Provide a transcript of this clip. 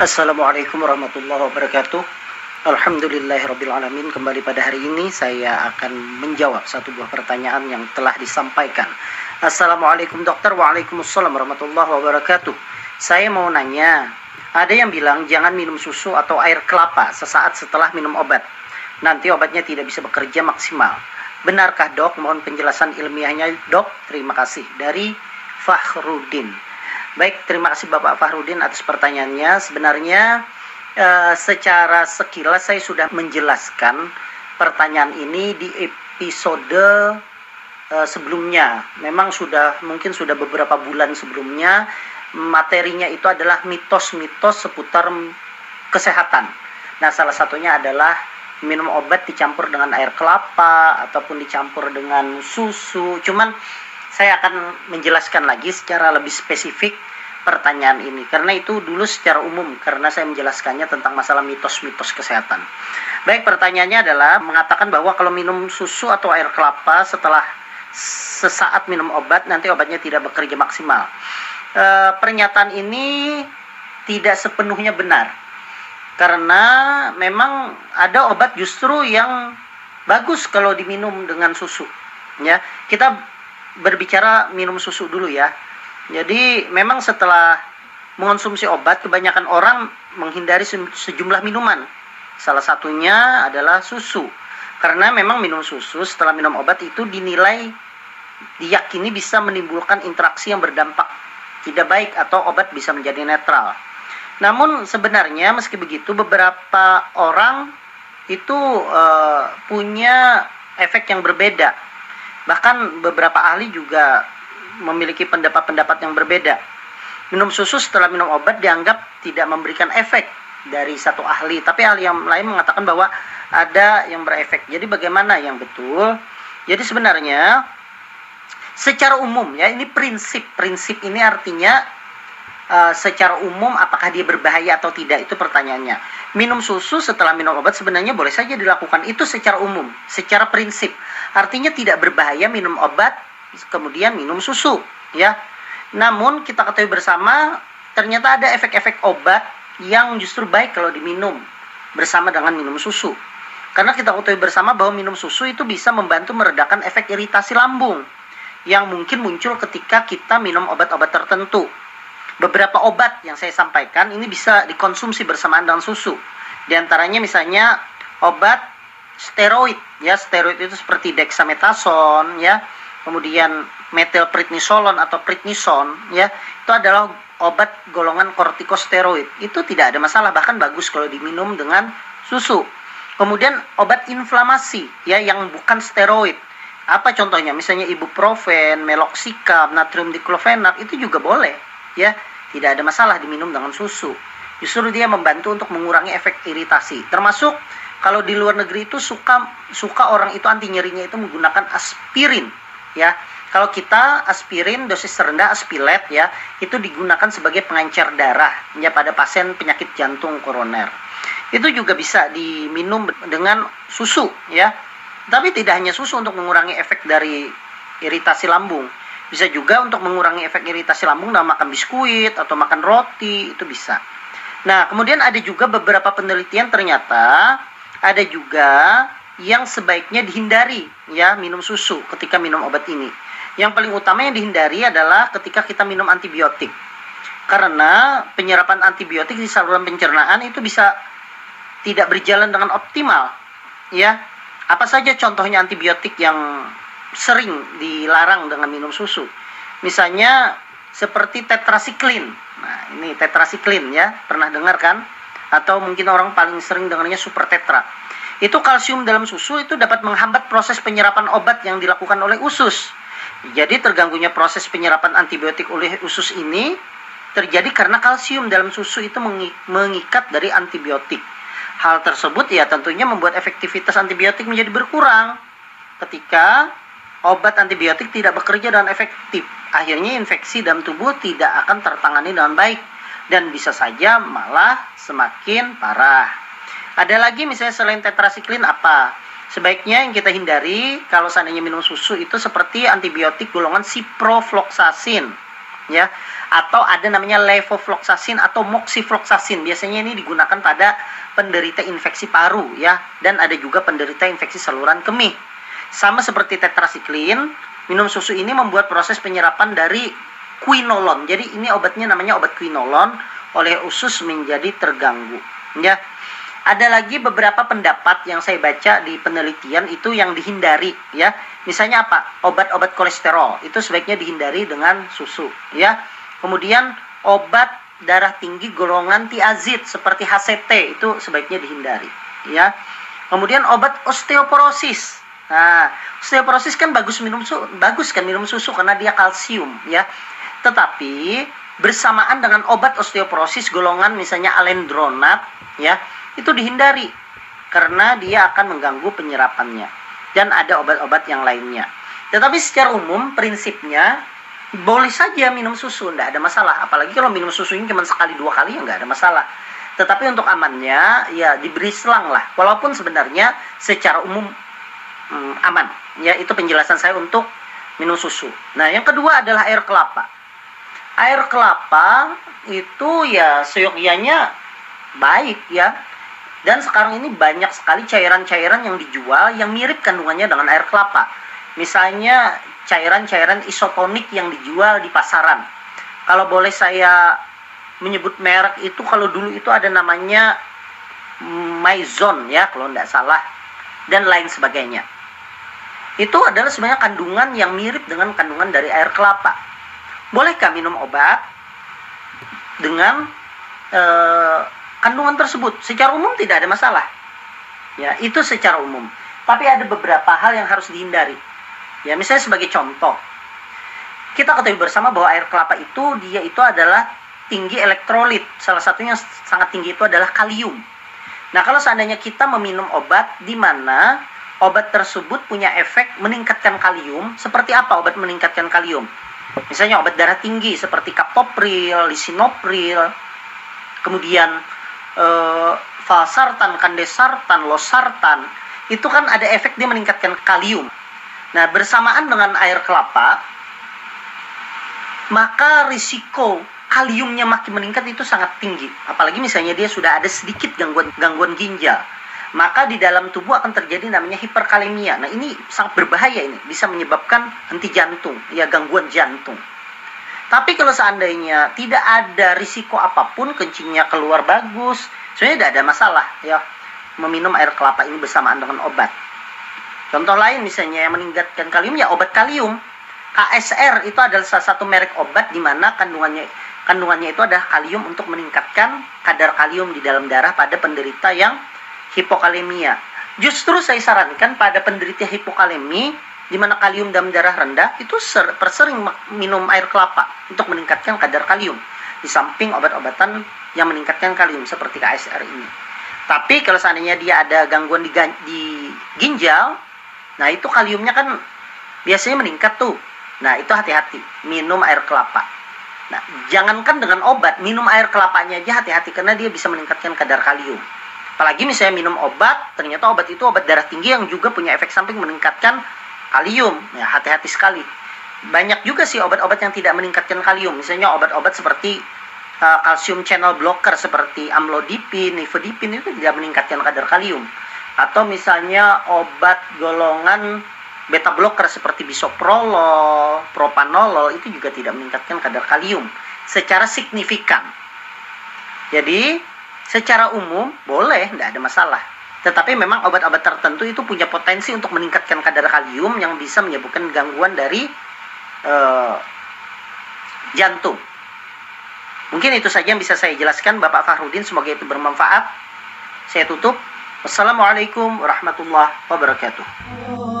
Assalamualaikum warahmatullahi wabarakatuh. Alhamdulillahirrabbilalamin Kembali pada hari ini saya akan menjawab satu buah pertanyaan yang telah disampaikan. Assalamualaikum dokter. Waalaikumsalam warahmatullahi wabarakatuh. Saya mau nanya Ada yang bilang jangan minum susu atau air kelapa sesaat setelah minum obat. Nanti obatnya tidak bisa bekerja maksimal. Benarkah dok? Mohon penjelasan ilmiahnya dok. Terima kasih. Dari Fahrudin Baik, terima kasih Bapak Fahrudin atas pertanyaannya. Sebenarnya uh, secara sekilas saya sudah menjelaskan pertanyaan ini di episode uh, sebelumnya. Memang sudah mungkin sudah beberapa bulan sebelumnya materinya itu adalah mitos-mitos seputar kesehatan. Nah, salah satunya adalah minum obat dicampur dengan air kelapa ataupun dicampur dengan susu. Cuman saya akan menjelaskan lagi secara lebih spesifik pertanyaan ini karena itu dulu secara umum karena saya menjelaskannya tentang masalah mitos-mitos kesehatan. Baik, pertanyaannya adalah mengatakan bahwa kalau minum susu atau air kelapa setelah sesaat minum obat nanti obatnya tidak bekerja maksimal. E, pernyataan ini tidak sepenuhnya benar karena memang ada obat justru yang bagus kalau diminum dengan susu. Ya, kita berbicara minum susu dulu ya jadi memang setelah mengonsumsi obat, kebanyakan orang menghindari sejumlah minuman. Salah satunya adalah susu. Karena memang minum susu setelah minum obat itu dinilai diyakini bisa menimbulkan interaksi yang berdampak tidak baik atau obat bisa menjadi netral. Namun sebenarnya meski begitu beberapa orang itu uh, punya efek yang berbeda. Bahkan beberapa ahli juga memiliki pendapat-pendapat yang berbeda. Minum susu setelah minum obat dianggap tidak memberikan efek dari satu ahli, tapi ahli yang lain mengatakan bahwa ada yang berefek. Jadi bagaimana yang betul? Jadi sebenarnya secara umum ya ini prinsip prinsip ini artinya uh, secara umum apakah dia berbahaya atau tidak itu pertanyaannya. Minum susu setelah minum obat sebenarnya boleh saja dilakukan itu secara umum, secara prinsip. Artinya tidak berbahaya minum obat kemudian minum susu ya. Namun kita ketahui bersama ternyata ada efek-efek obat yang justru baik kalau diminum bersama dengan minum susu. Karena kita ketahui bersama bahwa minum susu itu bisa membantu meredakan efek iritasi lambung yang mungkin muncul ketika kita minum obat-obat tertentu. Beberapa obat yang saya sampaikan ini bisa dikonsumsi bersamaan dengan susu. Di antaranya misalnya obat steroid ya, steroid itu seperti dexamethasone ya, kemudian metilprednisolon atau prednison ya. Itu adalah obat golongan kortikosteroid. Itu tidak ada masalah bahkan bagus kalau diminum dengan susu. Kemudian obat inflamasi ya yang bukan steroid. Apa contohnya? Misalnya ibuprofen, meloxicam, natrium diklofenak itu juga boleh ya. Tidak ada masalah diminum dengan susu. Justru dia membantu untuk mengurangi efek iritasi. Termasuk kalau di luar negeri itu suka suka orang itu anti nyerinya itu menggunakan aspirin ya. Kalau kita aspirin dosis rendah aspilet ya, itu digunakan sebagai pengencer darah ya pada pasien penyakit jantung koroner. Itu juga bisa diminum dengan susu ya. Tapi tidak hanya susu untuk mengurangi efek dari iritasi lambung. Bisa juga untuk mengurangi efek iritasi lambung dengan makan biskuit atau makan roti itu bisa. Nah, kemudian ada juga beberapa penelitian ternyata ada juga yang sebaiknya dihindari ya minum susu ketika minum obat ini. Yang paling utama yang dihindari adalah ketika kita minum antibiotik. Karena penyerapan antibiotik di saluran pencernaan itu bisa tidak berjalan dengan optimal. Ya. Apa saja contohnya antibiotik yang sering dilarang dengan minum susu? Misalnya seperti tetrasiklin. Nah, ini tetrasiklin ya, pernah dengar kan? Atau mungkin orang paling sering dengarnya super tetra itu kalsium dalam susu itu dapat menghambat proses penyerapan obat yang dilakukan oleh usus. Jadi terganggunya proses penyerapan antibiotik oleh usus ini terjadi karena kalsium dalam susu itu mengikat dari antibiotik. Hal tersebut ya tentunya membuat efektivitas antibiotik menjadi berkurang ketika obat antibiotik tidak bekerja dengan efektif. Akhirnya infeksi dalam tubuh tidak akan tertangani dengan baik dan bisa saja malah semakin parah. Ada lagi misalnya selain tetrasiklin apa? Sebaiknya yang kita hindari kalau seandainya minum susu itu seperti antibiotik golongan ciprofloxacin ya atau ada namanya levofloxacin atau moxifloxacin biasanya ini digunakan pada penderita infeksi paru ya dan ada juga penderita infeksi saluran kemih sama seperti tetrasiklin minum susu ini membuat proses penyerapan dari quinolon jadi ini obatnya namanya obat quinolon oleh usus menjadi terganggu ya ada lagi beberapa pendapat yang saya baca di penelitian itu yang dihindari ya. Misalnya apa? Obat-obat kolesterol itu sebaiknya dihindari dengan susu ya. Kemudian obat darah tinggi golongan tiazid seperti HCT itu sebaiknya dihindari ya. Kemudian obat osteoporosis. Nah, osteoporosis kan bagus minum susu, bagus kan minum susu karena dia kalsium ya. Tetapi bersamaan dengan obat osteoporosis golongan misalnya alendronat ya itu dihindari karena dia akan mengganggu penyerapannya dan ada obat-obat yang lainnya. Tetapi secara umum prinsipnya boleh saja minum susu, tidak ada masalah. Apalagi kalau minum susunya cuma sekali dua kali ya nggak ada masalah. Tetapi untuk amannya ya diberi selang lah. Walaupun sebenarnya secara umum hmm, aman. Ya itu penjelasan saya untuk minum susu. Nah yang kedua adalah air kelapa. Air kelapa itu ya seyogyanya baik ya dan sekarang ini banyak sekali cairan-cairan yang dijual yang mirip kandungannya dengan air kelapa. Misalnya cairan-cairan isotonik yang dijual di pasaran. Kalau boleh saya menyebut merek itu kalau dulu itu ada namanya Maison ya kalau tidak salah dan lain sebagainya. Itu adalah sebenarnya kandungan yang mirip dengan kandungan dari air kelapa. Bolehkah minum obat dengan eh, kandungan tersebut secara umum tidak ada masalah. Ya, itu secara umum. Tapi ada beberapa hal yang harus dihindari. Ya, misalnya sebagai contoh, kita ketahui bersama bahwa air kelapa itu dia itu adalah tinggi elektrolit. Salah satunya yang sangat tinggi itu adalah kalium. Nah, kalau seandainya kita meminum obat di mana obat tersebut punya efek meningkatkan kalium, seperti apa obat meningkatkan kalium? Misalnya obat darah tinggi seperti kaptopril, lisinopril, kemudian uh, valsartan, kandesartan, losartan, itu kan ada efek dia meningkatkan kalium. Nah, bersamaan dengan air kelapa, maka risiko kaliumnya makin meningkat itu sangat tinggi. Apalagi misalnya dia sudah ada sedikit gangguan gangguan ginjal. Maka di dalam tubuh akan terjadi namanya hiperkalemia. Nah, ini sangat berbahaya ini, bisa menyebabkan henti jantung, ya gangguan jantung. Tapi kalau seandainya tidak ada risiko apa pun, kencingnya keluar bagus, sebenarnya tidak ada masalah ya meminum air kelapa ini bersamaan dengan obat. Contoh lain misalnya yang meningkatkan kalium ya obat kalium. KSR itu adalah salah satu merek obat di mana kandungannya kandungannya itu adalah kalium untuk meningkatkan kadar kalium di dalam darah pada penderita yang hipokalemia. Justru saya sarankan pada penderita hipokalemi di mana kalium dalam darah rendah itu ser, persering minum air kelapa untuk meningkatkan kadar kalium di samping obat-obatan yang meningkatkan kalium seperti KSR ini. Tapi kalau seandainya dia ada gangguan di, di ginjal, nah itu kaliumnya kan biasanya meningkat tuh. Nah itu hati-hati minum air kelapa. Nah jangankan dengan obat, minum air kelapanya aja hati-hati karena dia bisa meningkatkan kadar kalium. Apalagi misalnya minum obat, ternyata obat itu obat darah tinggi yang juga punya efek samping meningkatkan kalium. Ya hati-hati sekali. Banyak juga sih obat-obat yang tidak meningkatkan kalium. Misalnya obat-obat seperti uh, kalsium channel blocker seperti amlodipin, nifedipin itu tidak meningkatkan kadar kalium. Atau misalnya obat golongan beta blocker seperti bisoprolol, propanolol itu juga tidak meningkatkan kadar kalium secara signifikan. Jadi secara umum boleh, tidak ada masalah. Tetapi memang obat-obat tertentu itu punya potensi untuk meningkatkan kadar kalium yang bisa menyebabkan gangguan dari uh, jantung. Mungkin itu saja yang bisa saya jelaskan Bapak Fahrudin. Semoga itu bermanfaat. Saya tutup. Wassalamualaikum warahmatullahi wabarakatuh.